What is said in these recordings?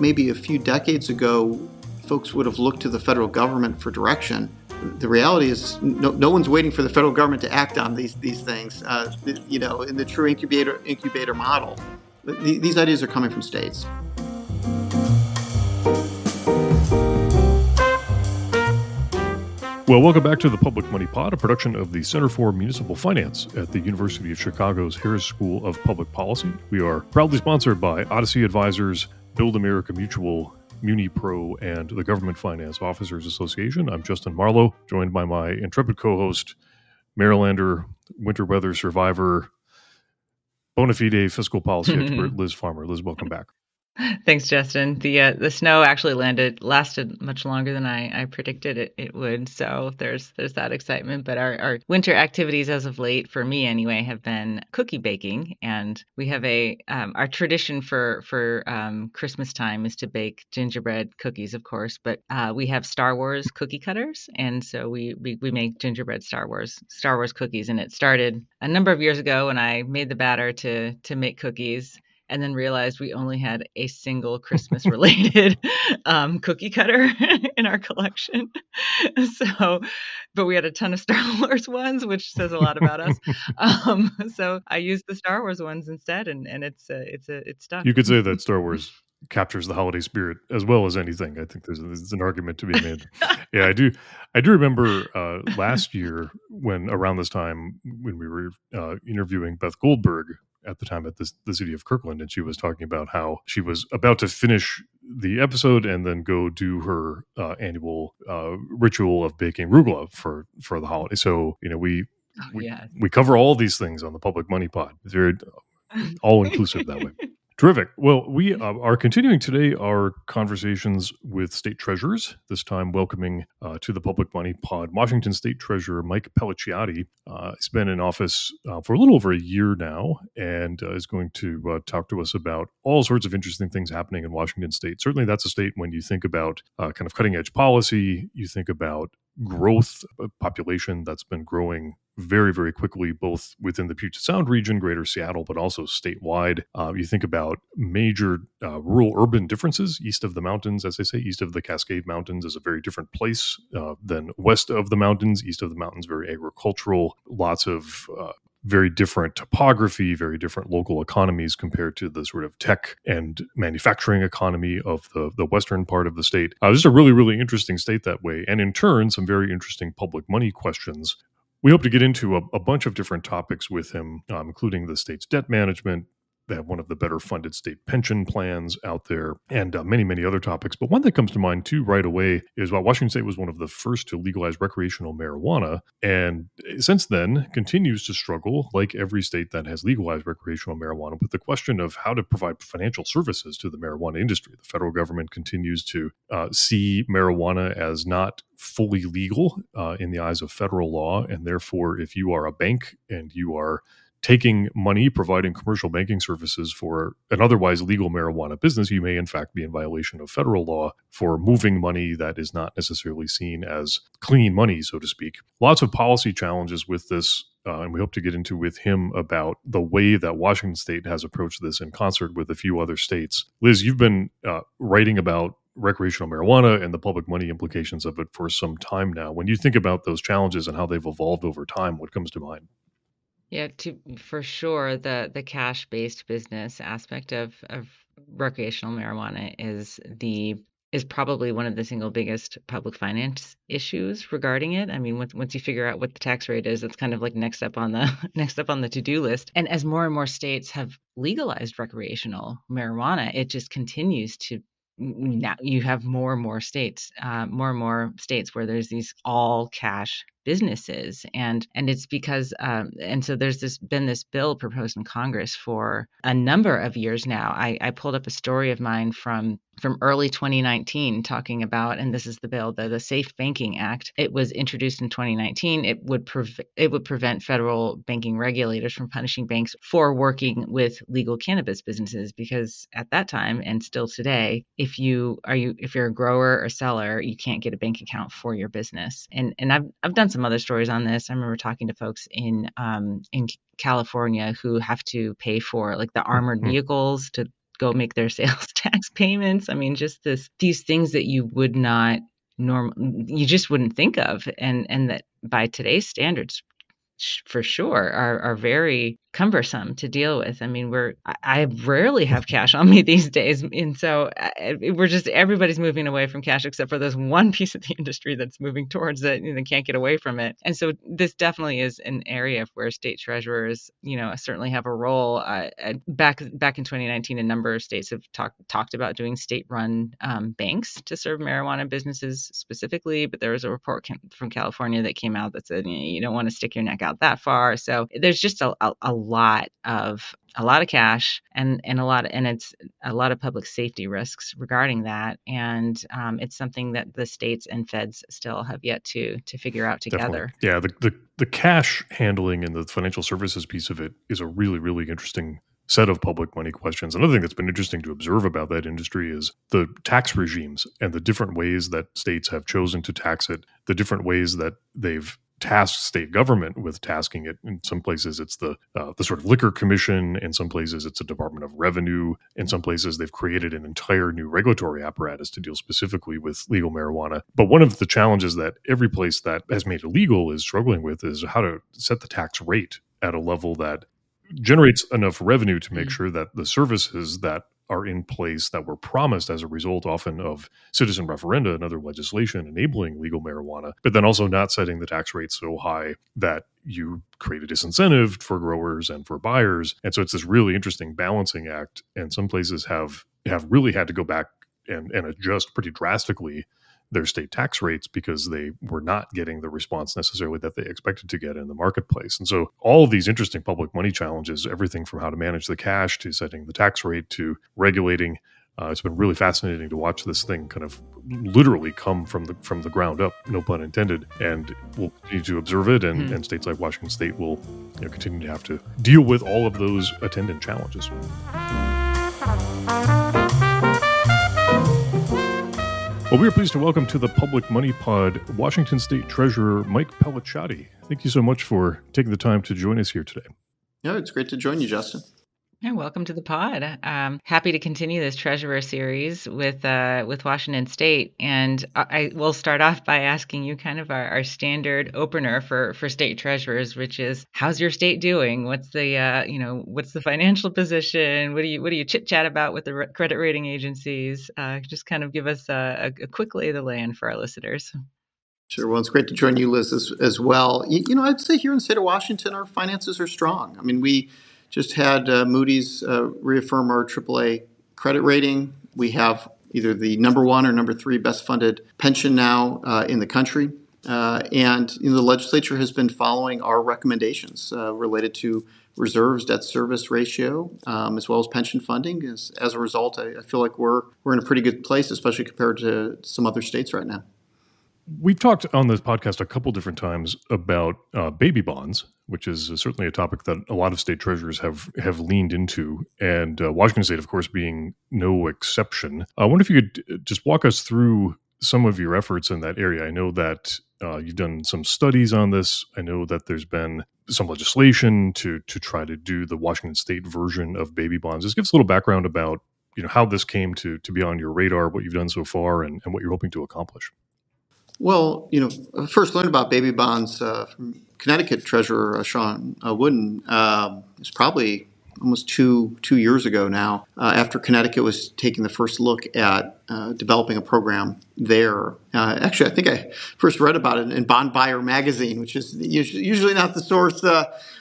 maybe a few decades ago, folks would have looked to the federal government for direction. The reality is, no, no one's waiting for the federal government to act on these these things. Uh, you know, in the true incubator incubator model, these ideas are coming from states. Well, welcome back to the Public Money Pod, a production of the Center for Municipal Finance at the University of Chicago's Harris School of Public Policy. We are proudly sponsored by Odyssey Advisors, Build America Mutual, MuniPro, and the Government Finance Officers Association. I'm Justin Marlowe, joined by my intrepid co host, Marylander, winter weather survivor, bona fide fiscal policy expert, Liz Farmer. Liz, welcome back. Thanks, Justin. The uh, the snow actually landed lasted much longer than I, I predicted it, it would. So there's there's that excitement. But our, our winter activities as of late, for me anyway, have been cookie baking, and we have a um, our tradition for for um, Christmas time is to bake gingerbread cookies, of course. But uh, we have Star Wars cookie cutters, and so we, we we make gingerbread Star Wars Star Wars cookies, and it started a number of years ago when I made the batter to to make cookies and then realized we only had a single Christmas related um, cookie cutter in our collection. So, but we had a ton of Star Wars ones, which says a lot about us. Um, so I used the Star Wars ones instead, and, and it's a, it's a, it's stuck. You could say that Star Wars captures the holiday spirit as well as anything. I think there's, there's an argument to be made. yeah, I do. I do remember uh, last year when around this time when we were uh, interviewing Beth Goldberg at the time at the, the city of Kirkland, and she was talking about how she was about to finish the episode and then go do her uh, annual uh, ritual of baking rugelach for for the holiday. So you know we. Oh, we, we cover all these things on the public money pod. It's very all inclusive that way. Terrific. Well, we uh, are continuing today our conversations with state treasurers, this time welcoming uh, to the Public Money Pod Washington State Treasurer Mike Pellicciotti. Uh, he's been in office uh, for a little over a year now and uh, is going to uh, talk to us about all sorts of interesting things happening in Washington State. Certainly, that's a state when you think about kind of cutting edge policy, you think about growth, population that's been growing very, very quickly, both within the Puget Sound region, greater Seattle, but also statewide. Uh, you think about major uh, rural urban differences east of the mountains, as they say, east of the Cascade Mountains is a very different place uh, than west of the mountains. East of the mountains, very agricultural, lots of uh, very different topography, very different local economies compared to the sort of tech and manufacturing economy of the, the western part of the state. Uh, is a really, really interesting state that way. And in turn, some very interesting public money questions we hope to get into a, a bunch of different topics with him, um, including the state's debt management, they have one of the better funded state pension plans out there, and uh, many, many other topics. But one that comes to mind too right away is why Washington State was one of the first to legalize recreational marijuana, and since then continues to struggle, like every state that has legalized recreational marijuana, with the question of how to provide financial services to the marijuana industry. The federal government continues to uh, see marijuana as not fully legal uh, in the eyes of federal law, and therefore, if you are a bank and you are taking money, providing commercial banking services for an otherwise legal marijuana business, you may in fact be in violation of federal law for moving money that is not necessarily seen as clean money, so to speak. Lots of policy challenges with this. Uh, and we hope to get into with him about the way that Washington State has approached this in concert with a few other states. Liz, you've been uh, writing about recreational marijuana and the public money implications of it for some time now. When you think about those challenges and how they've evolved over time, what comes to mind? Yeah, to for sure the the cash-based business aspect of of recreational marijuana is the is probably one of the single biggest public finance issues regarding it. I mean, once once you figure out what the tax rate is, it's kind of like next up on the next up on the to-do list. And as more and more states have legalized recreational marijuana, it just continues to now you have more and more states, uh, more and more states where there's these all cash businesses and and it's because um, and so there's this been this bill proposed in congress for a number of years now. I, I pulled up a story of mine from from early 2019 talking about and this is the bill the, the safe banking act. It was introduced in 2019 it would prevent it would prevent federal banking regulators from punishing banks for working with legal cannabis businesses because at that time and still today if you are you if you're a grower or seller you can't get a bank account for your business. And and i've, I've done some other stories on this. I remember talking to folks in um, in California who have to pay for like the armored vehicles to go make their sales tax payments. I mean, just this these things that you would not norm you just wouldn't think of and and that by today's standards for sure are are very cumbersome to deal with. I mean, we're I rarely have cash on me these days, and so we're just everybody's moving away from cash except for this one piece of the industry that's moving towards it and they can't get away from it. And so this definitely is an area where state treasurers, you know, certainly have a role. Uh, back back in 2019, a number of states have talked talked about doing state-run um, banks to serve marijuana businesses specifically, but there was a report from California that came out that said you, you don't want to stick your neck out that far. So there's just a, a, a lot of a lot of cash and and a lot of, and it's a lot of public safety risks regarding that and um, it's something that the states and feds still have yet to to figure out together Definitely. yeah the, the the cash handling and the financial services piece of it is a really really interesting set of public money questions. Another thing that's been interesting to observe about that industry is the tax regimes and the different ways that states have chosen to tax it, the different ways that they've task state government with tasking it. In some places, it's the uh, the sort of liquor commission. In some places, it's a Department of Revenue. In some places, they've created an entire new regulatory apparatus to deal specifically with legal marijuana. But one of the challenges that every place that has made it legal is struggling with is how to set the tax rate at a level that generates enough revenue to make mm-hmm. sure that the services that are in place that were promised as a result often of citizen referenda and other legislation enabling legal marijuana, but then also not setting the tax rate so high that you create a disincentive for growers and for buyers. And so it's this really interesting balancing act. And some places have have really had to go back and, and adjust pretty drastically their state tax rates because they were not getting the response necessarily that they expected to get in the marketplace. And so all of these interesting public money challenges, everything from how to manage the cash to setting the tax rate to regulating uh, it's been really fascinating to watch this thing kind of literally come from the from the ground up, no pun intended. And we'll continue to observe it, and, mm-hmm. and states like Washington State will you know, continue to have to deal with all of those attendant challenges. Well, we are pleased to welcome to the Public Money Pod Washington State Treasurer Mike Pellicciotti. Thank you so much for taking the time to join us here today. Yeah, it's great to join you, Justin. Yeah, welcome to the pod. Um, happy to continue this treasurer series with uh, with Washington State, and I will start off by asking you kind of our, our, standard opener for for state treasurers, which is how's your state doing? What's the uh, you know what's the financial position? What do you what do you chit chat about with the credit rating agencies? Uh, just kind of give us a, a, quick lay of the land for our listeners. Sure. Well, it's great to join you, Liz, as, as well. You, you know, I'd say here in the state of Washington, our finances are strong. I mean, we just had uh, Moody's uh, reaffirm our AAA credit rating. We have either the number one or number three best funded pension now uh, in the country. Uh, and you know, the legislature has been following our recommendations uh, related to reserves, debt service ratio, um, as well as pension funding. As, as a result, I, I feel like we're, we're in a pretty good place, especially compared to some other states right now. We've talked on this podcast a couple different times about uh, baby bonds, which is certainly a topic that a lot of state treasurers have have leaned into, and uh, Washington State, of course, being no exception. I wonder if you could just walk us through some of your efforts in that area. I know that uh, you've done some studies on this. I know that there's been some legislation to to try to do the Washington State version of baby bonds. Just give us a little background about you know how this came to to be on your radar, what you've done so far, and, and what you're hoping to accomplish. Well, you know, first learned about baby bonds uh, from Connecticut Treasurer uh, Shawn uh, Wooden. Uh, it's probably almost two two years ago now. Uh, after Connecticut was taking the first look at uh, developing a program there. Uh, actually, I think I first read about it in Bond Buyer magazine, which is usually not the source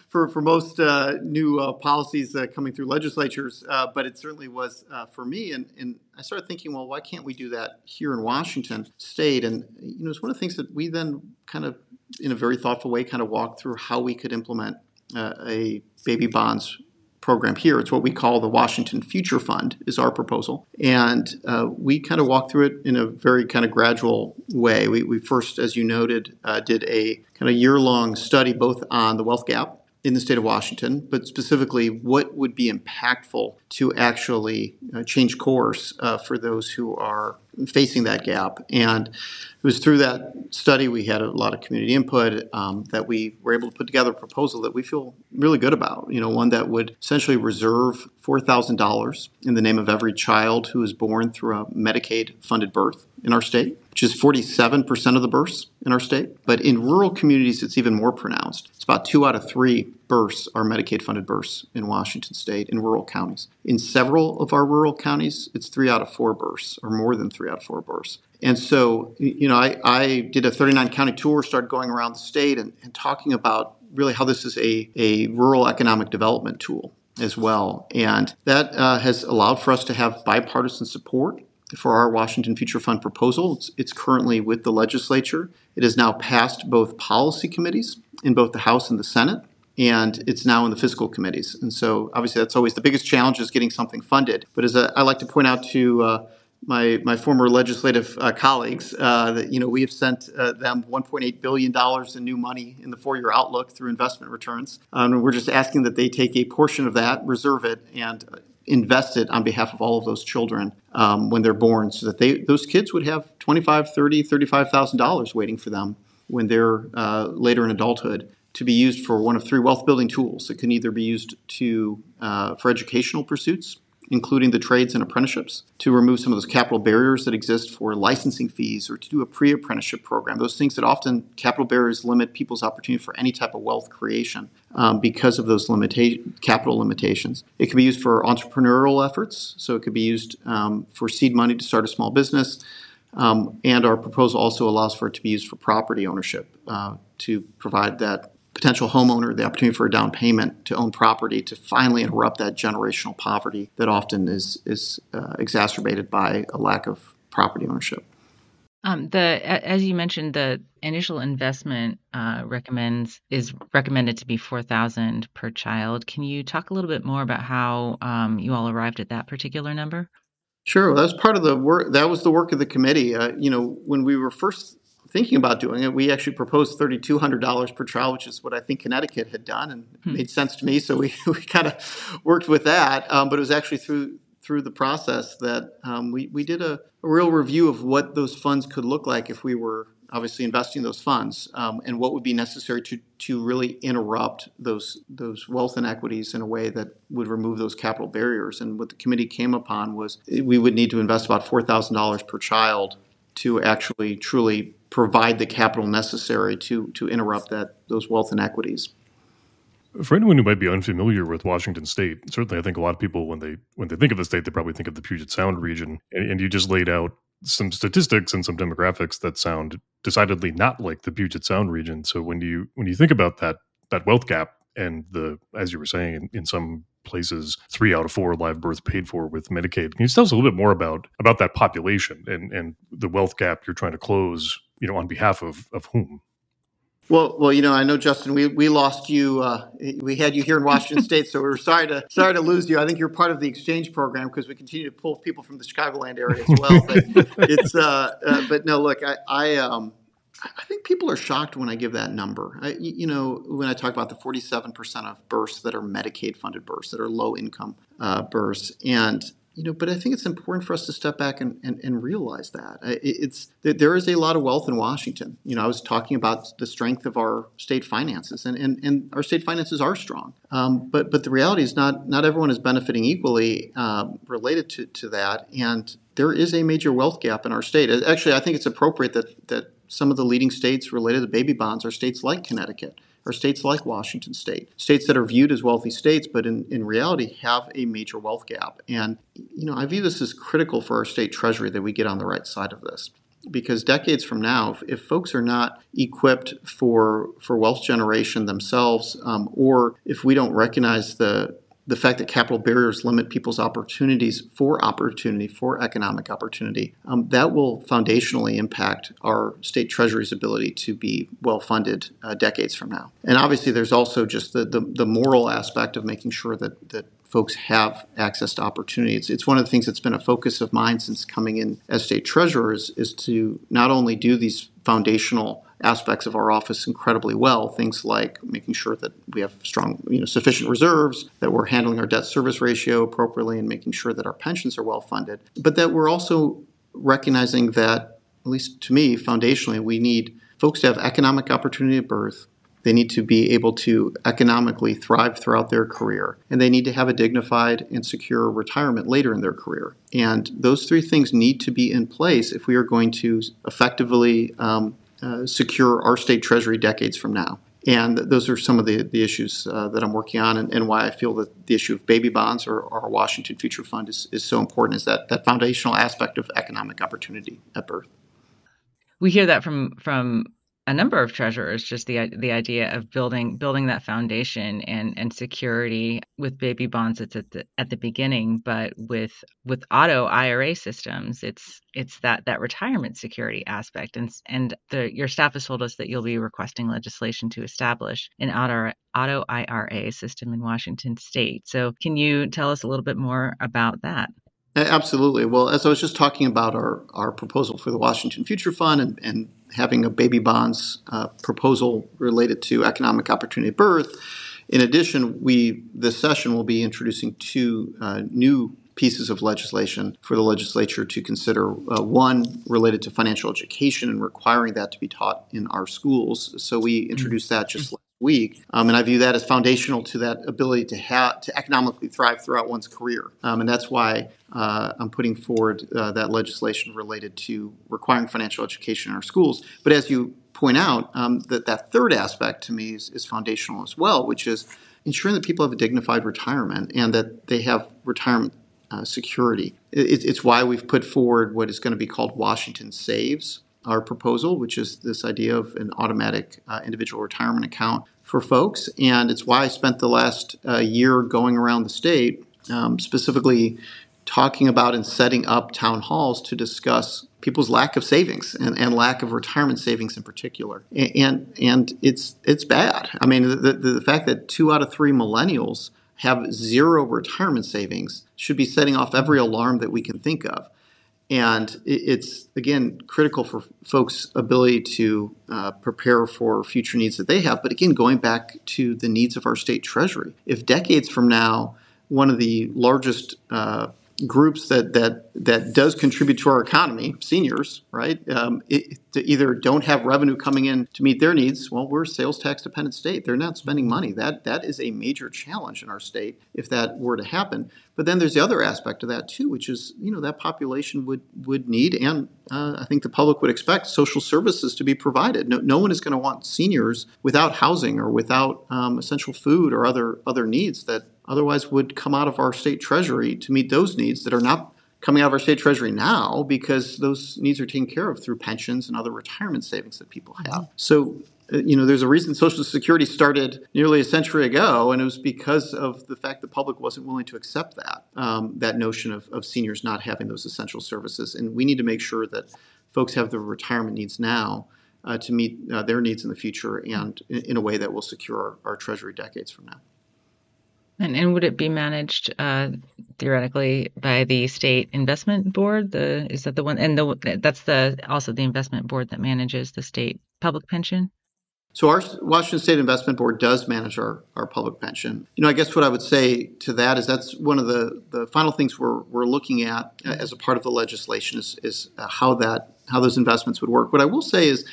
for, for most uh, new uh, policies uh, coming through legislatures, uh, but it certainly was uh, for me. And, and I started thinking, well, why can't we do that here in Washington State? And you know, it's one of the things that we then kind of, in a very thoughtful way, kind of walked through how we could implement uh, a baby bonds program here. It's what we call the Washington Future Fund, is our proposal. And uh, we kind of walked through it in a very kind of gradual way. We, we first, as you noted, uh, did a kind of year long study both on the wealth gap in the state of Washington, but specifically what would be impactful to actually uh, change course uh, for those who are facing that gap. And it was through that study we had a lot of community input um, that we were able to put together a proposal that we feel really good about. You know, one that would essentially reserve $4,000 in the name of every child who is born through a Medicaid funded birth in our state, which is 47% of the births in our state. But in rural communities, it's even more pronounced. It's about two out of three births are Medicaid funded births in Washington state in rural counties. In several of our rural counties, it's three out of four births, or more than three out of four births. And so, you know, I, I did a 39 county tour, started going around the state and, and talking about really how this is a, a rural economic development tool as well. And that uh, has allowed for us to have bipartisan support for our Washington Future Fund proposal. It's, it's, currently with the legislature. It has now passed both policy committees in both the House and the Senate, and it's now in the fiscal committees. And so, obviously, that's always the biggest challenge is getting something funded. But as I like to point out to uh, my, my former legislative uh, colleagues uh, that you know we have sent uh, them 1.8 billion dollars in new money in the four-year outlook through investment returns. Um, we're just asking that they take a portion of that, reserve it, and invest it on behalf of all of those children um, when they're born, so that they those kids would have 25, 30, 35 thousand dollars waiting for them when they're uh, later in adulthood to be used for one of three wealth building tools. It can either be used to uh, for educational pursuits including the trades and apprenticeships, to remove some of those capital barriers that exist for licensing fees or to do a pre apprenticeship program. Those things that often capital barriers limit people's opportunity for any type of wealth creation um, because of those limita- capital limitations. It can be used for entrepreneurial efforts, so it could be used um, for seed money to start a small business. Um, and our proposal also allows for it to be used for property ownership uh, to provide that potential homeowner the opportunity for a down payment to own property to finally interrupt that generational poverty that often is is uh, exacerbated by a lack of property ownership. Um, the as you mentioned, the initial investment uh, recommends is recommended to be four thousand per child. Can you talk a little bit more about how um, you all arrived at that particular number? Sure, well, that was part of the work. That was the work of the committee. Uh, you know, when we were first thinking about doing it, we actually proposed $3,200 per trial, which is what I think Connecticut had done, and hmm. made sense to me. So we, we kind of worked with that. Um, but it was actually through through the process that um, we, we did a, a, real review of what those funds could look like if we were obviously investing those funds um, and what would be necessary to, to really interrupt those those wealth inequities in a way that would remove those capital barriers. And what the committee came upon was we would need to invest about $4,000 per child to actually truly provide the capital necessary to to interrupt that those wealth inequities. For anyone who might be unfamiliar with Washington State, certainly I think a lot of people when they when they think of the state, they probably think of the Puget Sound region. And, and you just laid out some statistics and some demographics that sound decidedly not like the Puget Sound region. So when you when you think about that that wealth gap and the as you were saying in, in some places three out of four live births paid for with Medicaid. Can you tell us a little bit more about about that population and and the wealth gap you're trying to close? You know, on behalf of of whom? Well, well, you know, I know Justin. We, we lost you. Uh, we had you here in Washington State, so we're sorry to sorry to lose you. I think you're part of the exchange program because we continue to pull people from the Chicagoland area as well. But it's uh, uh, but no, look, I, I um, I think people are shocked when I give that number. I, you know, when I talk about the 47% of births that are Medicaid funded births, that are low income uh, births. And, you know, but I think it's important for us to step back and, and, and realize that. It's there is a lot of wealth in Washington. You know, I was talking about the strength of our state finances, and, and, and our state finances are strong. Um, but but the reality is not not everyone is benefiting equally uh, related to, to that. And there is a major wealth gap in our state. Actually, I think it's appropriate that that some of the leading states related to baby bonds are states like Connecticut or states like Washington State, states that are viewed as wealthy states, but in, in reality have a major wealth gap. And, you know, I view this as critical for our state treasury that we get on the right side of this. Because decades from now, if, if folks are not equipped for, for wealth generation themselves, um, or if we don't recognize the, the fact that capital barriers limit people's opportunities for opportunity, for economic opportunity, um, that will foundationally impact our state treasury's ability to be well funded uh, decades from now. And obviously, there's also just the, the, the, moral aspect of making sure that, that folks have access to opportunity. It's, it's one of the things that's been a focus of mine since coming in as state treasurer is, is to not only do these foundational aspects of our office incredibly well. Things like making sure that we have strong, you know, sufficient reserves, that we're handling our debt service ratio appropriately, and making sure that our pensions are well funded. But that we're also recognizing that, at least to me, foundationally, we need folks to have economic opportunity at birth. They need to be able to economically thrive throughout their career, and they need to have a dignified and secure retirement later in their career. And those three things need to be in place if we are going to effectively um, uh, secure our state treasury decades from now. And those are some of the, the issues uh, that I'm working on, and, and, why I feel that the issue of baby bonds or, or our Washington Future Fund is, is so important is that, that foundational aspect of economic opportunity at birth. We hear that from from a number of treasurers just the the idea of building building that foundation and and security with baby bonds it's at the at the beginning but with with auto IRA systems it's it's that that retirement security aspect. And and the your staff has told us that you'll be requesting legislation to establish an auto auto IRA system in Washington state. So can you tell us a little bit more about that Absolutely. Well, as I was just talking about our, our proposal for the Washington Future Fund and, and having a baby bonds uh, proposal related to economic opportunity at birth, in addition, we this session will be introducing two uh, new pieces of legislation for the legislature to consider. Uh, one related to financial education and requiring that to be taught in our schools. So we introduced that just week. Um, and I view that as foundational to that ability to have to economically thrive throughout one's career. Um, and that's why uh, I'm putting forward uh, that legislation related to requiring financial education in our schools. But as you point out, um, that that third aspect to me is, is foundational as well, which is ensuring that people have a dignified retirement and that they have retirement uh, security. It, it's why we've put forward what is going to be called Washington Saves our proposal, which is this idea of an automatic uh, individual retirement account for folks. And it's why I spent the last uh, year going around the state, um, specifically talking about and setting up town halls to discuss people's lack of savings and, and lack of retirement savings in particular. And, and, it's, it's bad. I mean, the, the, the fact that two out of three millennials have zero retirement savings should be setting off every alarm that we can think of. And it's, again, critical for folks' ability to uh, prepare for future needs that they have. But again, going back to the needs of our state treasury. If decades from now, one of the largest uh, groups that that that does contribute to our economy, seniors, right? Um, it, either don't have revenue coming in to meet their needs. Well, we're a sales tax dependent state; they're not spending money. That that is a major challenge in our state if that were to happen. But then there's the other aspect of that too, which is you know that population would would need, and uh, I think the public would expect social services to be provided. No, no one is going to want seniors without housing or without um, essential food or other other needs that otherwise would come out of our state treasury to meet those needs that are not coming out of our state treasury now because those needs are taken care of through pensions and other retirement savings that people have. So, uh, you know, there's a reason Social Security started nearly a century ago, and it was because of the fact the public wasn't willing to accept that um, that notion of, of seniors not having those essential services. And we need to make sure that folks have the retirement needs now. Uh, to meet uh, their needs in the future and in, in a way that will secure our, our treasury decades from now. And, and would it be managed uh, theoretically by the state investment board? The is that the one? And the that's the also the investment board that manages the state public pension. So our Washington State Investment Board does manage our, our public pension. You know, I guess what I would say to that is that's one of the, the final things we're, we're looking at uh, as a part of the legislation is, is uh, how that how those investments would work. What I will say is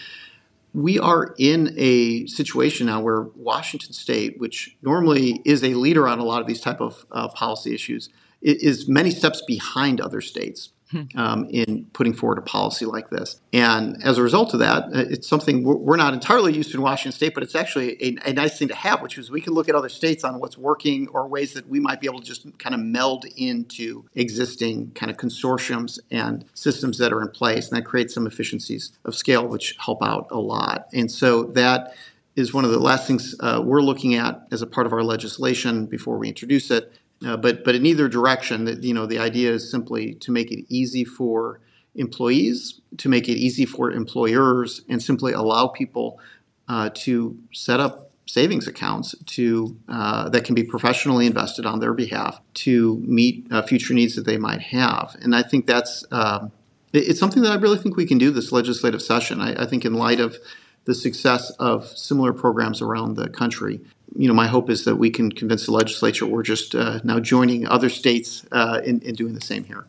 we are in a situation now where Washington State, which normally is a leader on a lot of these type of uh, policy issues, is many steps behind other states. Um, in putting forward a policy like this. And as a result of that, uh, it's something we're not entirely used to in Washington State, but it's actually a, a, nice thing to have, which is we can look at other states on what's working or ways that we might be able to just kind of meld into existing kind of consortiums and systems that are in place. And that creates some efficiencies of scale, which help out a lot. And so that is one of the last things uh, we're looking at as a part of our legislation before we introduce it uh, but but in either direction, that you know the idea is simply to make it easy for employees, to make it easy for employers, and simply allow people uh, to set up savings accounts to uh, that can be professionally invested on their behalf to meet uh, future needs that they might have. And I think that's um, it, it's something that I really think we can do this legislative session. I, I think in light of the success of similar programs around the country. You know, my hope is that we can convince the legislature we're just uh, now joining other states uh, in, in doing the same here.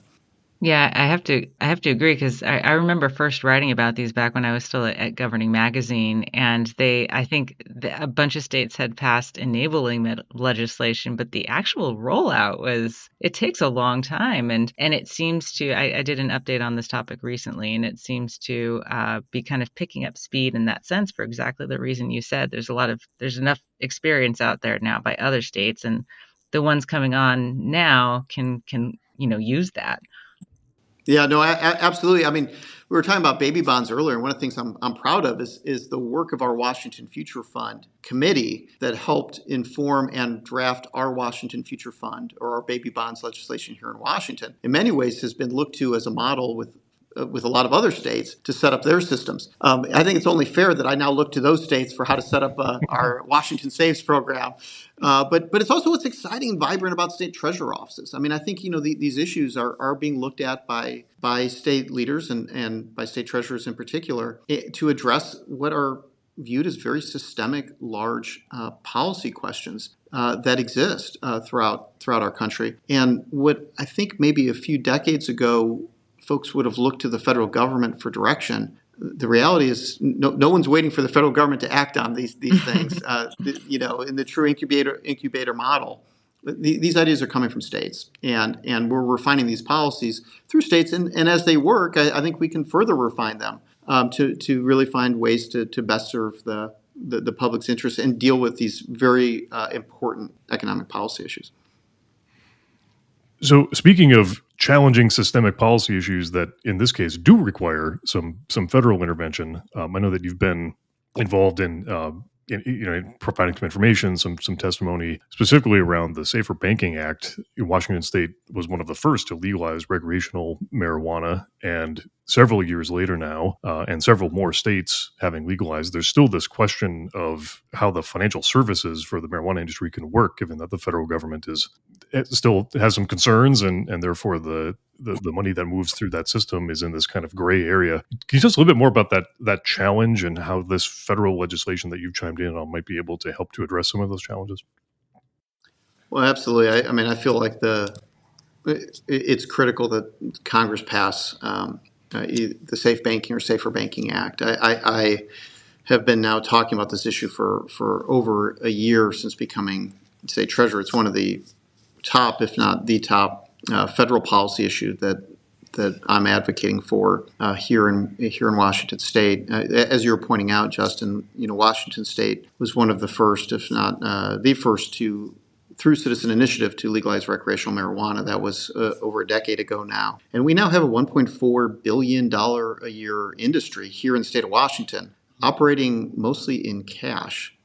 Yeah, I have to I have to agree because I, I remember first writing about these back when I was still at, at Governing Magazine, and they I think the, a bunch of states had passed enabling med- legislation, but the actual rollout was it takes a long time, and and it seems to I, I did an update on this topic recently, and it seems to uh, be kind of picking up speed in that sense for exactly the reason you said. There's a lot of there's enough experience out there now by other states, and the ones coming on now can can you know use that. Yeah, no, absolutely. I mean, we were talking about baby bonds earlier, and one of the things I'm, I'm proud of is, is the work of our Washington Future Fund committee that helped inform and draft our Washington Future Fund or our baby bonds legislation here in Washington. In many ways, has been looked to as a model with with a lot of other states to set up their systems. Um, I think it's only fair that I now look to those states for how to set up uh, our Washington Saves program. Uh, but but it's also what's exciting and vibrant about state treasurer offices. I mean, I think you know the, these issues are, are being looked at by by state leaders and, and by state treasurers in particular eh, to address what are viewed as very systemic, large uh, policy questions uh, that exist uh, throughout throughout our country. And what I think maybe a few decades ago folks would have looked to the federal government for direction. The reality is, no, no one's waiting for the federal government to act on these these things. Uh, you know, in the true incubator incubator model, the, these ideas are coming from states, and and we're refining these policies through states, and, and as they work, I, I think we can further refine them um, to to really find ways to to best serve the the, the public's interests and deal with these very uh, important economic policy issues. So, speaking of challenging systemic policy issues that, in this case, do require some some federal intervention, um, I know that you've been involved in uh, in, you know, providing some information, some some testimony specifically around the Safer Banking Act. Washington State was one of the first to legalize recreational marijuana, and several years later now, uh, and several more states having legalized, there's still this question of how the financial services for the marijuana industry can work, given that the federal government is still has some concerns, and and therefore the the, the money that moves through that system is in this kind of gray area. Can you tell us a little bit more about that that challenge and how this federal legislation that you've chimed in on might be able to help to address some of those challenges? Well, absolutely. I, I mean, I feel like the it, it's critical that Congress pass um, uh, the Safe Banking or Safer Banking Act. I, I, I have been now talking about this issue for, for over a year since becoming state treasurer. It's one of the top, if not the top, uh, federal policy issue that that I'm advocating for uh, here in here in Washington State. Uh, as you were pointing out, Justin, you know Washington State was one of the first, if not uh, the first, to through citizen initiative to legalize recreational marijuana. That was uh, over a decade ago now, and we now have a 1.4 billion dollar a year industry here in the state of Washington, operating mostly in cash.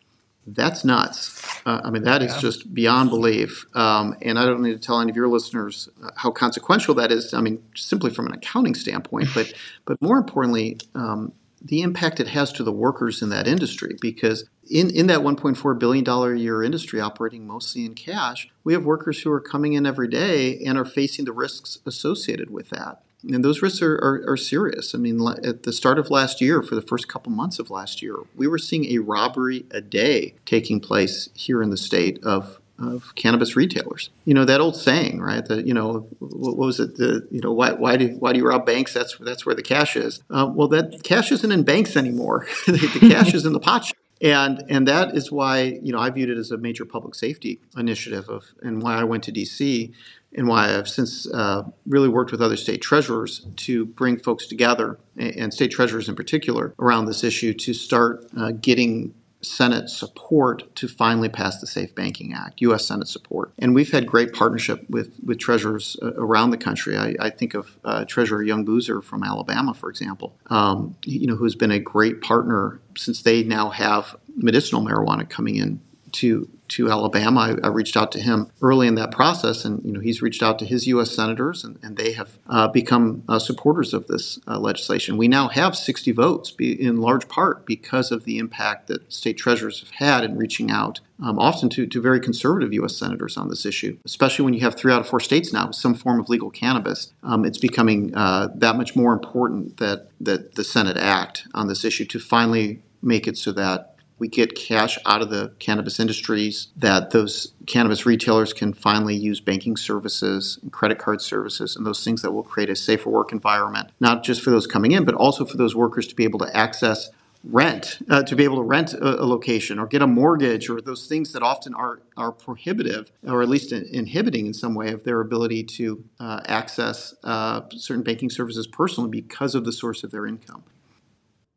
That's nuts. Uh, I mean, that is just beyond belief. Um, and I don't need to tell any of your listeners uh, how consequential that is. I mean, simply from an accounting standpoint, but but more importantly, um, the impact it has to the workers in that industry. Because in, in that 1.4 billion dollar a year industry operating mostly in cash, we have workers who are coming in every day and are facing the risks associated with that. And those risks are, are, are, serious. I mean, at the start of last year, for the first couple months of last year, we were seeing a robbery a day taking place here in the state of, of cannabis retailers. You know that old saying, right? That you know, what was it? The you know, why, why do why do you rob banks? That's that's where the cash is. Uh, well, that cash isn't in banks anymore. the, the cash is in the pot and and that is why you know I viewed it as a major public safety initiative of and why I went to D.C and why I've since uh, really worked with other state treasurers to bring folks together, and state treasurers in particular, around this issue to start uh, getting Senate support to finally pass the Safe Banking Act, U.S. Senate support. And we've had great partnership with, with treasurers uh, around the country. I, I think of uh, Treasurer Young Boozer from Alabama, for example, um, you know, who's been a great partner since they now have medicinal marijuana coming in to to Alabama. I, I, reached out to him early in that process, and you know he's reached out to his U.S. senators, and, and they have uh, become uh, supporters of this uh, legislation. We now have 60 votes, be, in large part because of the impact that state treasurers have had in reaching out, um, often to, to very conservative U.S. senators on this issue. Especially when you have three out of four states now with some form of legal cannabis, um, it's becoming uh, that much more important that that the Senate act on this issue to finally make it so that we get cash out of the cannabis industries, that those cannabis retailers can finally use banking services and credit card services and those things that will create a safer work environment, not just for those coming in, but also for those workers to be able to access rent, uh, to be able to rent a, a, location or get a mortgage or those things that often are, are prohibitive or at least in, inhibiting in some way of their ability to uh, access uh, certain banking services personally because of the source of their income.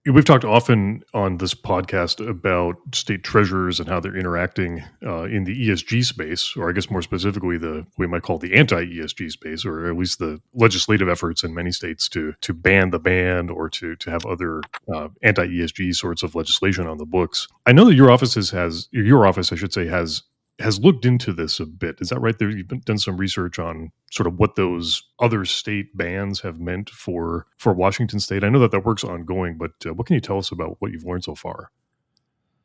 We've talked often on this podcast about state treasurers and how they're interacting uh, in the ESG space, or I guess more specifically, the we might call the anti-ESG space, or at least the legislative efforts in many states to to ban the ban or to to have other uh, anti-ESG sorts of legislation on the books. I know that your office has your office, I should say, has has looked into this a bit. Is that right? There, you've done some research on sort of what those other state bans have meant for for Washington State. I know that that work's ongoing, but uh, what can you tell us about what you've learned so far?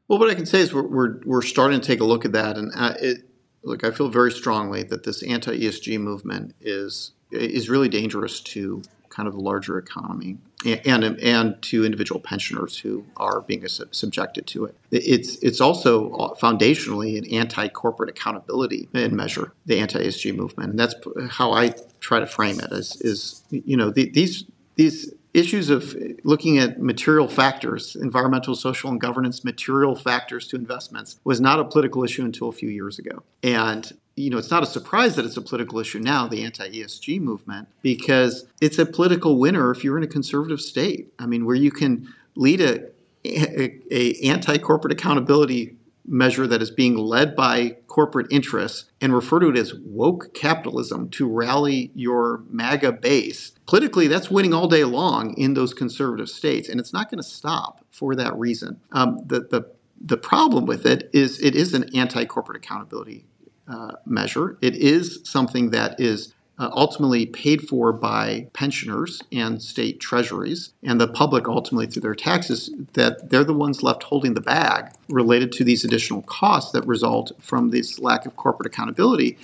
Well, what I can say is we're we're, we're starting to take a look at that, and uh, it, look, I feel very strongly that this anti ESG movement is is really dangerous to kind of the larger economy and, and, to individual pensioners who are being subjected to it. It's it's also uh, foundationally an anti-corporate accountability measure, the anti-ESG movement, and that's how I try to frame it. Is is you know the, these these issues of looking at material factors, environmental, social, and governance material factors to investments was not a political issue until a few years ago. And you know, it's not a surprise that it's a political issue now, the anti-ESG movement, because it's a political winner if you're in a conservative state. I mean, where you can lead a, a, a anti-corporate accountability measure that is being led by corporate interests and refer to it as woke capitalism to rally your MAGA base. Politically, that's winning all day long in those conservative states, and it's not going to stop for that reason. Um, the, the, the problem with it is it is an anti corporate accountability uh, measure. It is something that is uh, ultimately paid for by pensioners and state treasuries, and the public ultimately through their taxes, that they're the ones left holding the bag related to these additional costs that result from this lack of corporate accountability.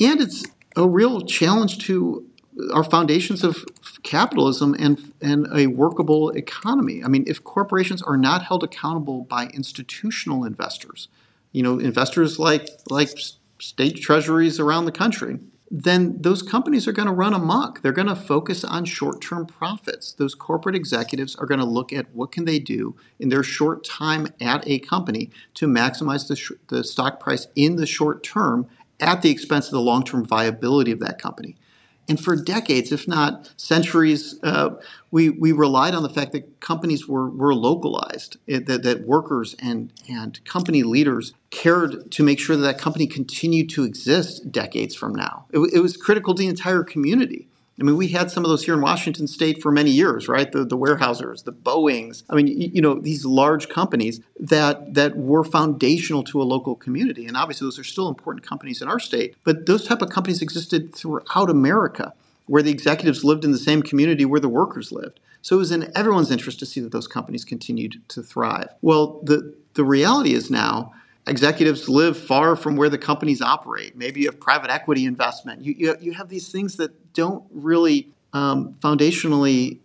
And it's a real challenge to our foundations of capitalism and, and a workable economy. I mean, if corporations are not held accountable by institutional investors, you know, investors like like state treasuries around the country, then those companies are going to run amok. They're going to focus on short-term profits. Those corporate executives are going to look at what can they do in their short time at a company to maximize the, sh- the stock price in the short term at the expense of the long-term viability of that company. And for decades, if not centuries, uh, we, we relied on the fact that companies were, were localized, it, that, that workers and, and company leaders cared to make sure that that company continued to exist decades from now. It, it was critical to the entire community. I mean, we had some of those here in Washington State for many years, right? The the Weyerhaeusers, the Boeing's. I mean, you, you, know, these large companies that that were foundational to a local community, and obviously those are still important companies in our state. But those type of companies existed throughout America, where the executives lived in the same community where the workers lived. So it was in everyone's interest to see that those companies continued to thrive. Well, the the reality is now executives live far from where the companies operate. Maybe you have private equity investment. You, you, you have these things that don't really um, foundationally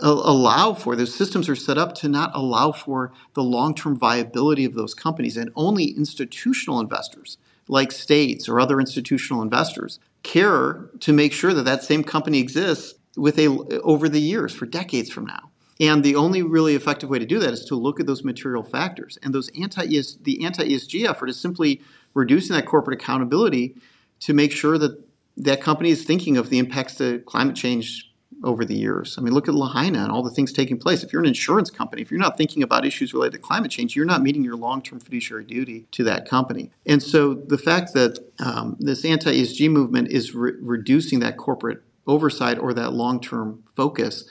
allow for those systems are set up to not allow for the long-term viability of those companies and only institutional investors like states or other institutional investors care to make sure that that same company exists with a over the years for decades from now and the only really effective way to do that is to look at those material factors. And those anti the anti ESG effort is simply reducing that corporate accountability to make sure that that company is thinking of the impacts to climate change over the years. I mean, look at Lahaina and all the things taking place. If you're an insurance company, if you're not thinking about issues related to climate change, you're not meeting your long-term fiduciary duty to that company. And so the fact that um, this anti-ESG movement is re- reducing that corporate oversight or that long-term focus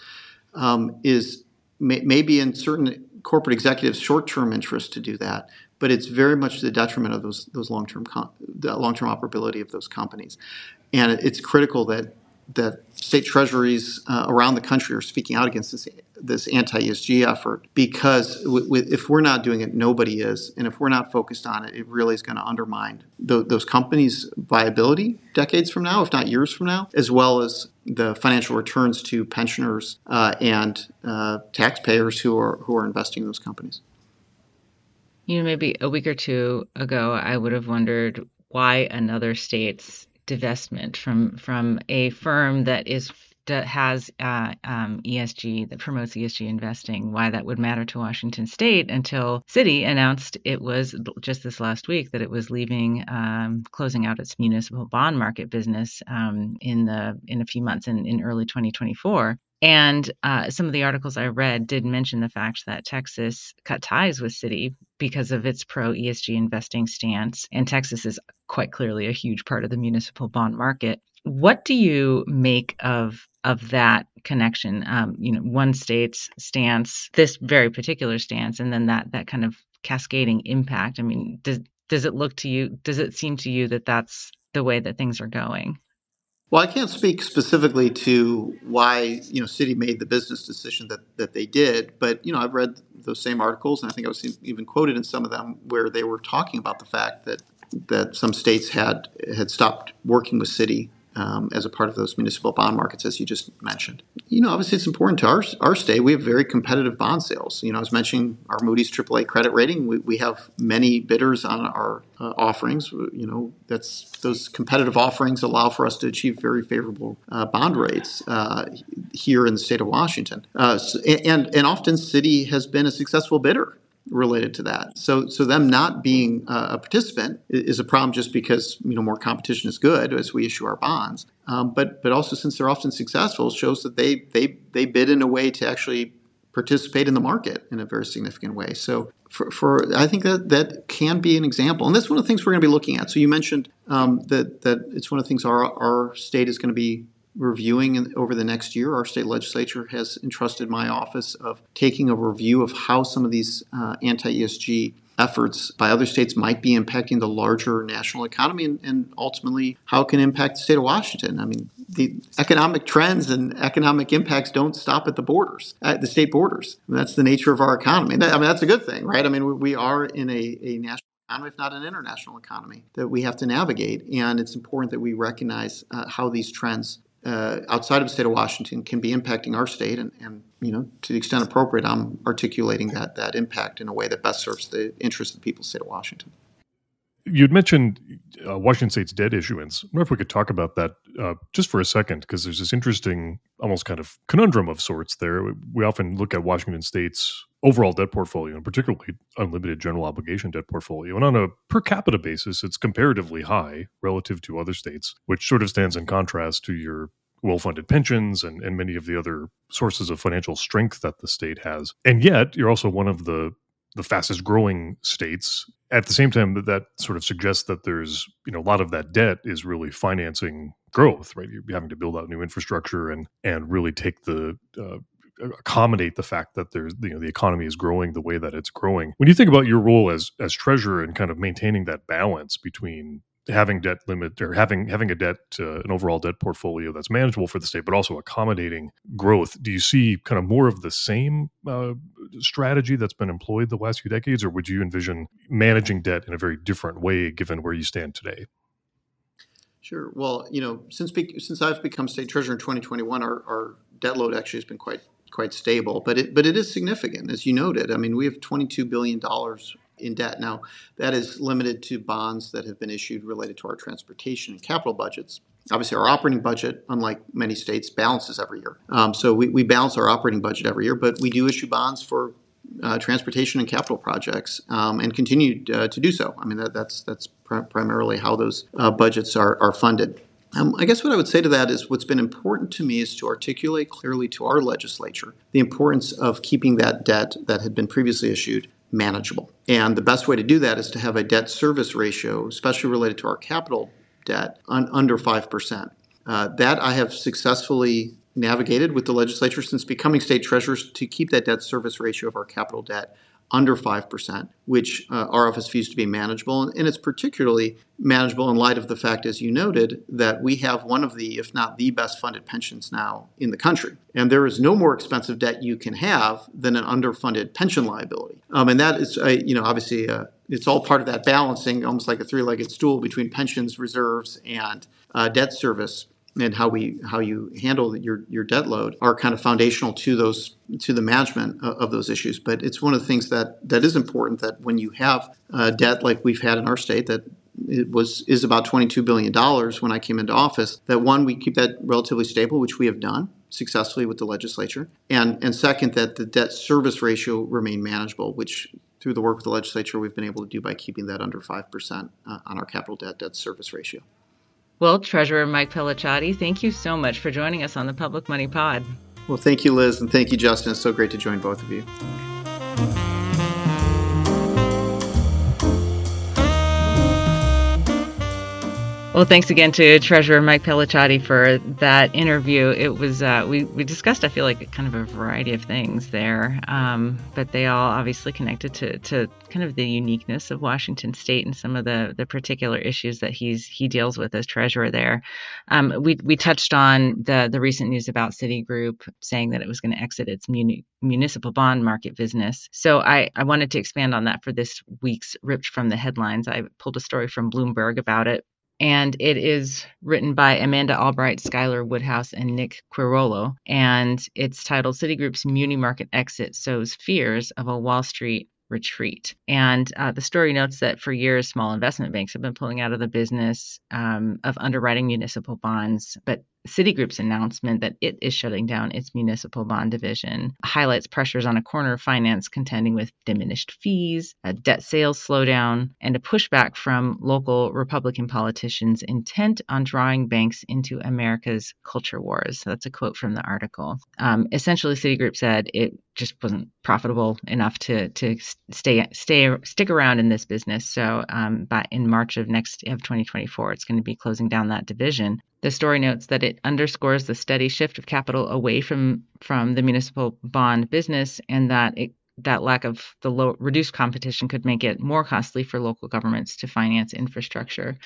um, is may, maybe in certain corporate executives' short-term interest to do that, but it's very much to the detriment of those those long-term com- the long-term operability of those companies, and it's critical that that state treasuries uh, around the country are speaking out against this this anti-ESG effort because w- w- if we're not doing it, nobody is, and if we're not focused on it, it really is going to undermine th- those companies' viability decades from now, if not years from now, as well as the financial returns to pensioners uh, and uh, taxpayers who are who are investing in those companies. You know, maybe a week or two ago, I would have wondered why another state's divestment from from a firm that is that has uh, um, ESG that promotes ESG investing, why that would matter to Washington State until Citi announced it was just this last week that it was leaving, um, closing out its municipal bond market business um, in the in a few months in, in early 2024. And uh, some of the articles I read did mention the fact that Texas cut ties with Citi because of its pro ESG investing stance. And Texas is quite clearly a huge part of the municipal bond market. What do you make of of that connection? Um, you know, one state's stance, this very particular stance, and then that that kind of cascading impact. I mean, does does it look to you? Does it seem to you that that's the way that things are going? Well, I can't speak specifically to why you know Citi made the business decision that that they did, but you know I've read those same articles, and I think I was even quoted in some of them where they were talking about the fact that that some states had had stopped working with Citi um, as a part of those municipal bond markets, as you just mentioned. You know, obviously, it's important to our, our state. We have very competitive bond sales. You know, I was mentioning our Moody's AAA credit rating. We, we have many bidders on our uh, offerings. You know, that's those competitive offerings allow for us to achieve very favorable uh, bond rates uh, here in the state of Washington. Uh, so, and and often, Citi has been a successful bidder related to that. So, so them not being a participant is a problem just because you know more competition is good as we issue our bonds. Um, but but also since they're often successful, shows that they they they bid in a way to actually participate in the market in a very significant way. So for, for I think that that can be an example, and that's one of the things we're going to be looking at. So you mentioned um, that that it's one of the things our our state is going to be reviewing over the next year. Our state legislature has entrusted my office of taking a review of how some of these uh, anti ESG efforts by other states might be impacting the larger national economy and, and, ultimately how it can impact the state of Washington. I mean, the economic trends and economic impacts don't stop at the borders, at the state borders. That's the nature of our economy. I mean, that's a good thing, right? I mean, we are in a, a national economy, if not an international economy, that we have to navigate. And it's important that we recognize uh, how these trends uh, outside of the state of Washington can be impacting our state, and, and, you know, to the extent appropriate, I'm articulating that that impact in a way that best serves the interests of the people of the state of Washington. You'd mentioned uh, Washington State's debt issuance. I wonder if we could talk about that uh, just for a second, because there's this interesting, almost kind of conundrum of sorts there. We often look at Washington State's overall debt portfolio, and particularly unlimited general obligation debt portfolio. And on a per capita basis, it's comparatively high relative to other states, which sort of stands in contrast to your well funded pensions and, and many of the other sources of financial strength that the state has. And yet, you're also one of the the fastest growing states. At the same time, that, that sort of suggests that there's you know a lot of that debt is really financing growth, right? You're having to build out new infrastructure and and really take the uh, accommodate the fact that there's you know the economy is growing the way that it's growing. When you think about your role as as treasurer and kind of maintaining that balance between having debt limit or having having a debt uh, an overall debt portfolio that's manageable for the state but also accommodating growth do you see kind of more of the same uh, strategy that's been employed the last few decades? Or would you envision managing debt in a very different way given where you stand today? Sure. Well you know since since i've become state treasurer in 2021 our, our debt load actually has been quite quite stable, but it but it is significant, as you noted. I mean, we have 22 billion dollars in debt now. That is limited to bonds that have been issued related to our transportation and capital budgets. Obviously, our operating budget, unlike many states, balances every year. Um, so we, we balance our operating budget every year, but we do issue bonds for uh, transportation and capital projects um, and continue uh, to do so. I mean, that, that's that's pr- primarily how those uh, budgets are, are funded. Um, I guess what I would say to that is what's been important to me is to articulate clearly to our legislature the importance of keeping that debt that had been previously issued manageable. And the best way to do that is to have a debt service ratio, especially related to our capital debt, un- under 5%. Uh, that I have successfully navigated with the legislature since becoming state treasurer to keep that debt service ratio of our capital debt under 5%, which uh, our office views to be manageable. And it's particularly manageable in light of the fact, as you noted, that we have one of the, if not the best funded pensions now in the country. And there is no more expensive debt you can have than an underfunded pension liability. Um, and that is, uh, you know, obviously, uh, it's all part of that balancing, almost like a three legged stool between pensions, reserves, and uh, debt service and how we how you handle your your debt load are kind of foundational to those to the management of, those issues. But it's one of the things that that is important that when you have uh, debt like we've had in our state that it was is about 22 billion dollars when I came into office. That one we keep that relatively stable, which we have done successfully with the legislature, and and second that the debt service ratio remain manageable, which through the work with the legislature we've been able to do by keeping that under five percent uh, on our capital debt debt service ratio. Well, Treasurer Mike Pellicciotti, thank you so much for joining us on the Public Money Pod. Well, thank you, Liz, and thank you, Justin. It's so great to join both of you. Well, thanks again to Treasurer Mike Pellicciotti for that interview. It was uh, we we discussed, I feel like, kind of a variety of things there, um, but they all obviously connected to to kind of the uniqueness of Washington State and some of the the particular issues that he's he deals with as treasurer there. Um, we we touched on the the recent news about Citigroup saying that it was going to exit its muni- municipal bond market business. So I I wanted to expand on that for this week's ripped from the headlines. I pulled a story from Bloomberg about it and it is written by Amanda Albright, Skylar Woodhouse, and Nic Querolo. And it's titled Citigroup's Muni Market Exit Sows Fears of a Wall Street retreat. And uh, the story notes that for years, small investment banks have been pulling out of the business um, of underwriting municipal bonds, but Citigroup's announcement that it is shutting down its municipal bond division highlights pressures on a corner of finance contending with diminished fees, a debt sales slowdown, and a pushback from local Republican politicians intent on drawing banks into America's culture wars. So That's a quote from the article. Um, essentially, Citigroup said it just wasn't profitable enough to to stay stay stick around in this business. So, um, by in March of next of 2024, it's going to be closing down that division. The story notes that it underscores the steady shift of capital away from from the municipal bond business, and that it that lack of the low reduced competition could make it more costly for local governments to finance infrastructure.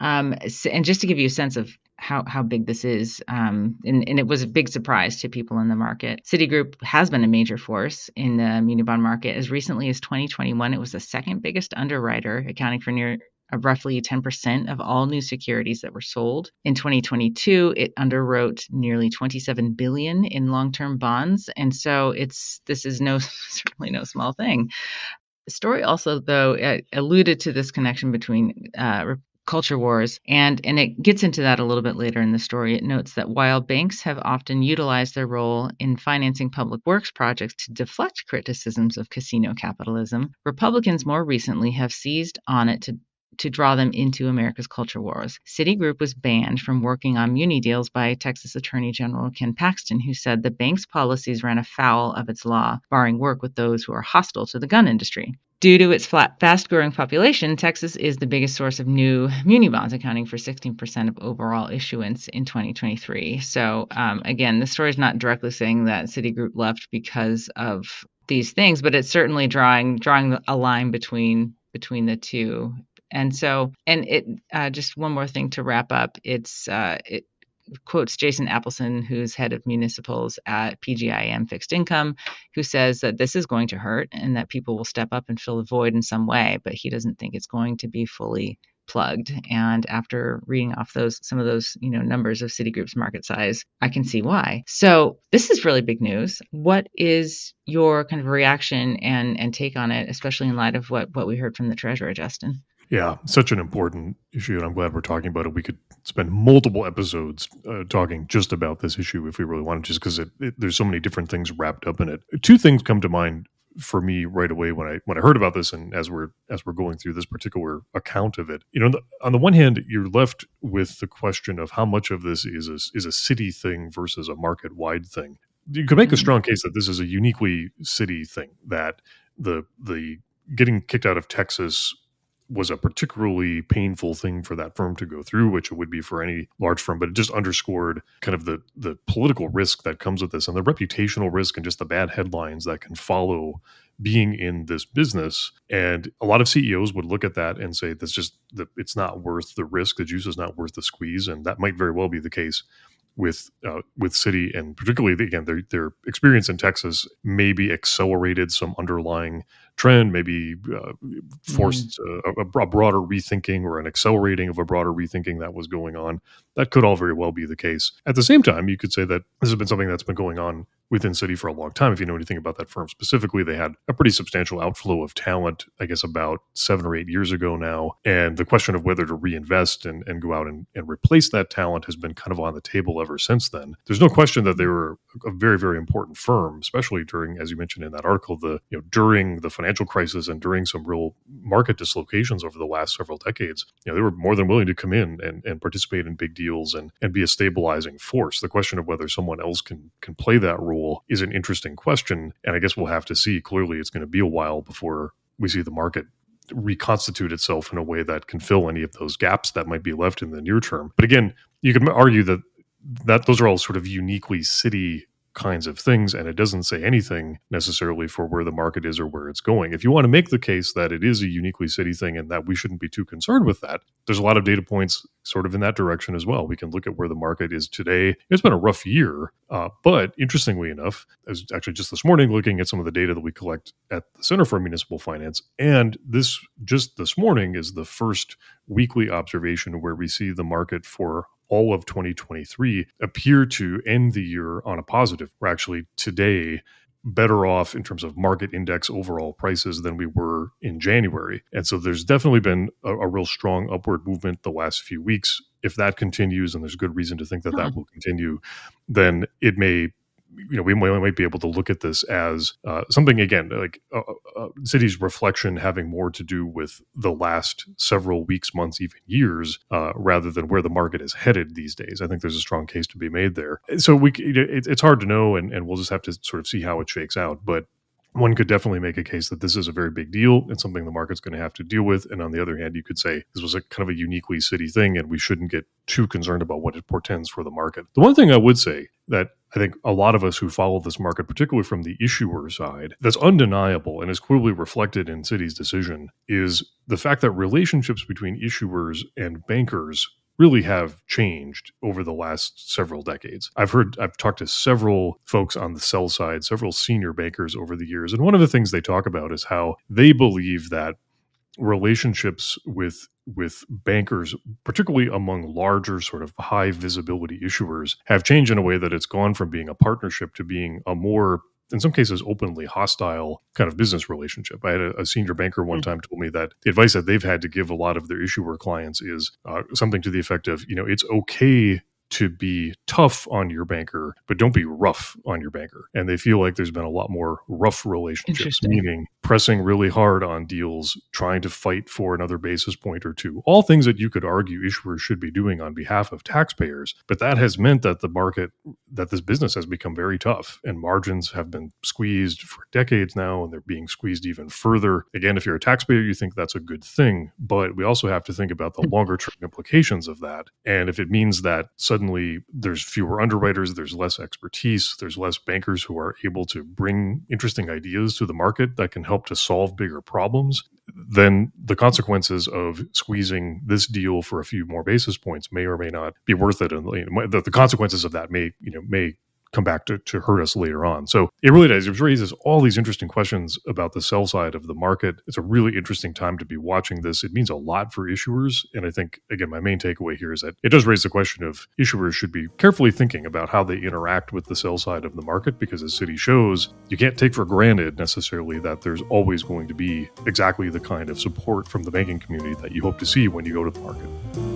Um, and just to give you a sense of how, how big this is, um, and, and, it was a big surprise to people in the market. Citigroup has been a major force in the muni bond market. As recently as 2021, it was the second biggest underwriter, accounting for near of roughly 10% of all new securities that were sold. In 2022, it underwrote nearly 27 billion in long-term bonds, and so it's this is no certainly no small thing. The story also, though, alluded to this connection between uh, culture wars and and it gets into that a little bit later in the story it notes that while banks have often utilized their role in financing public works projects to deflect criticisms of casino capitalism republicans more recently have seized on it to to draw them into America's culture wars. Citigroup was banned from working on muni deals by Texas Attorney General Ken Paxton, who said the bank's policies ran afoul of its law, barring work with those who are hostile to the gun industry. Due to its fast growing population, Texas is the biggest source of new muni bonds, accounting for 16% of overall issuance in 2023. So, um, again, the story is not directly saying that Citigroup left because of these things, but it's certainly drawing drawing a line between between the two and so, and it uh, just one more thing to wrap up. It's uh, it quotes Jason Appleson, who's head of municipals at PGIM Fixed Income, who says that this is going to hurt and that people will step up and fill the void in some way, but he doesn't think it's going to be fully plugged. And after reading off those some of those you know numbers of Citigroup's market size, I can see why. So this is really big news. What is your kind of reaction and and take on it, especially in light of what what we heard from the treasurer, Justin? Yeah, such an important issue, and I'm glad we're talking about it. We could spend multiple episodes uh, talking just about this issue if we really wanted, just because there's so many different things wrapped up in it. Two things come to mind for me right away when I when I heard about this, and as we're as we're going through this particular account of it. You know, on the one hand, you're left with the question of how much of this is a, is a Citi thing versus a market wide thing. You could make a mm-hmm. strong case that this is a uniquely Citi thing that the the getting kicked out of Texas was a particularly painful thing for that firm to go through, which it would be for any large firm, but it just underscored kind of the the political risk that comes with this and the reputational risk and just the bad headlines that can follow being in this business. And a lot of CEOs would look at that and say, "That's just the, it's not worth the risk. The juice is not worth the squeeze," and that might very well be the case with uh, with Citi and particularly again their their experience in Texas maybe accelerated some underlying trend, maybe uh, forced mm-hmm. a, a, broader rethinking or an accelerating of a broader rethinking that was going on. That could all very well be the case. At the same time, you could say that this has been something that's been going on within Citi for a long time. If you know anything about that firm specifically, they had a pretty substantial outflow of talent, I guess, about seven or eight years ago now. And the question of whether to reinvest and, and go out and, and replace that talent has been kind of on the table ever since then. There's no question that they were a very, very important firm, especially during, as you mentioned in that article, the you know during the financial crisis and during some real market dislocations over the last several decades. You know, they were more than willing to come in and, and participate in big deals and, and be a stabilizing force. The question of whether someone else can can play that role is an interesting question. And I guess we'll have to see. Clearly, it's going to be a while before we see the market reconstitute itself in a way that can fill any of those gaps that might be left in the near term. But again, you can argue that that those are all sort of uniquely Citi kinds of things and it doesn't say anything necessarily for where the market is or where it's going. If you want to make the case that it is a uniquely Citi thing and that we shouldn't be too concerned with that there's a lot of data points sort of in that direction as well. We can look at where the market is today. It's been a rough year uh, but interestingly enough i was actually just this morning looking at some of the data that we collect at the center for municipal finance and this just this morning is the first weekly observation where we see the market for all of 2023 appear to end the year on a positive. We're actually today better off in terms of market index overall prices than we were in January. And so there's definitely been a, a real strong upward movement the last few weeks. If that continues, and there's good reason to think that that hmm. will continue, then it may you know, we might be able to look at this as uh, something again like uh, uh, uh, Citi's reflection having more to do with the last several weeks, months, even years, rather than where the market is headed these days. I think there's a strong case to be made there. So we, it, it's hard to know, and, and we'll just have to sort of see how it shakes out. But one could definitely make a case that this is a very big deal and something the market's going to have to deal with. And on the other hand, you could say this was a kind of a uniquely Citi thing, and we shouldn't get too concerned about what it portends for the market. The one thing I would say that I think a lot of us who follow this market, particularly from the issuer side, that's undeniable and is clearly reflected in Citi's decision is the fact that relationships between issuers and bankers really have changed over the last several decades. I've heard, I've talked to several folks on the sell side, several senior bankers over the years. And one of the things they talk about is how they believe that relationships with with bankers particularly among larger sort of high visibility issuers have changed in a way that it's gone from being a partnership to being a more in some cases openly hostile kind of business relationship. I had a, a senior banker one mm-hmm. time told me that the advice that they've had to give a lot of their issuer clients is uh, something to the effect of, you know, it's okay to be tough on your banker, but don't be rough on your banker. And they feel like there's been a lot more rough relationships, meaning pressing really hard on deals, trying to fight for another basis point or two. All things that you could argue issuers should be doing on behalf of taxpayers. But that has meant that the market, that this business has become very tough and margins have been squeezed for decades now and they're being squeezed even further. Again, if you're a taxpayer, you think that's a good thing. But we also have to think about the mm. longer term implications of that. And if it means that suddenly there's fewer underwriters, there's less expertise, there's less bankers who are able to bring interesting ideas to the market that can help to solve bigger problems, then the consequences of squeezing this deal for a few more basis points may or may not be worth it. And the, the consequences of that may, you know, may come back to, to hurt us later on. So it really does. It raises all these interesting questions about the sell side of the market. It's a really interesting time to be watching this. It means a lot for issuers. And I think, again, my main takeaway here is that it does raise the question of issuers should be carefully thinking about how they interact with the sell side of the market because as Citi shows, you can't take for granted necessarily that there's always going to be exactly the kind of support from the banking community that you hope to see when you go to the market.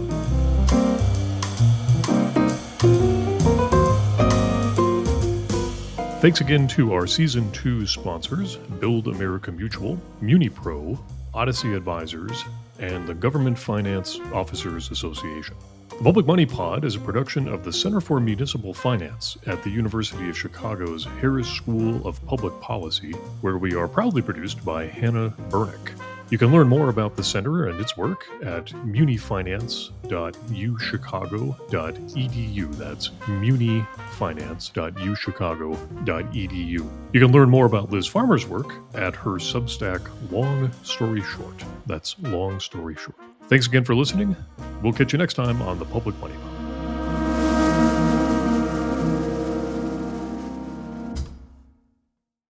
Thanks again to our Season 2 sponsors Build America Mutual, MuniPro, Odyssey Advisors, and the Government Finance Officers Association. The Public Money Pod is a production of the Center for Municipal Finance at the University of Chicago's Harris School of Public Policy, where we are proudly produced by Hannah Bernick. You can learn more about the center and its work at munifinance.uchicago.edu. That's munifinance.uchicago.edu. You can learn more about Liz Farmer's work at her Substack Long Story Short. That's Long Story Short. Thanks again for listening. We'll catch you next time on the Public Money Pod.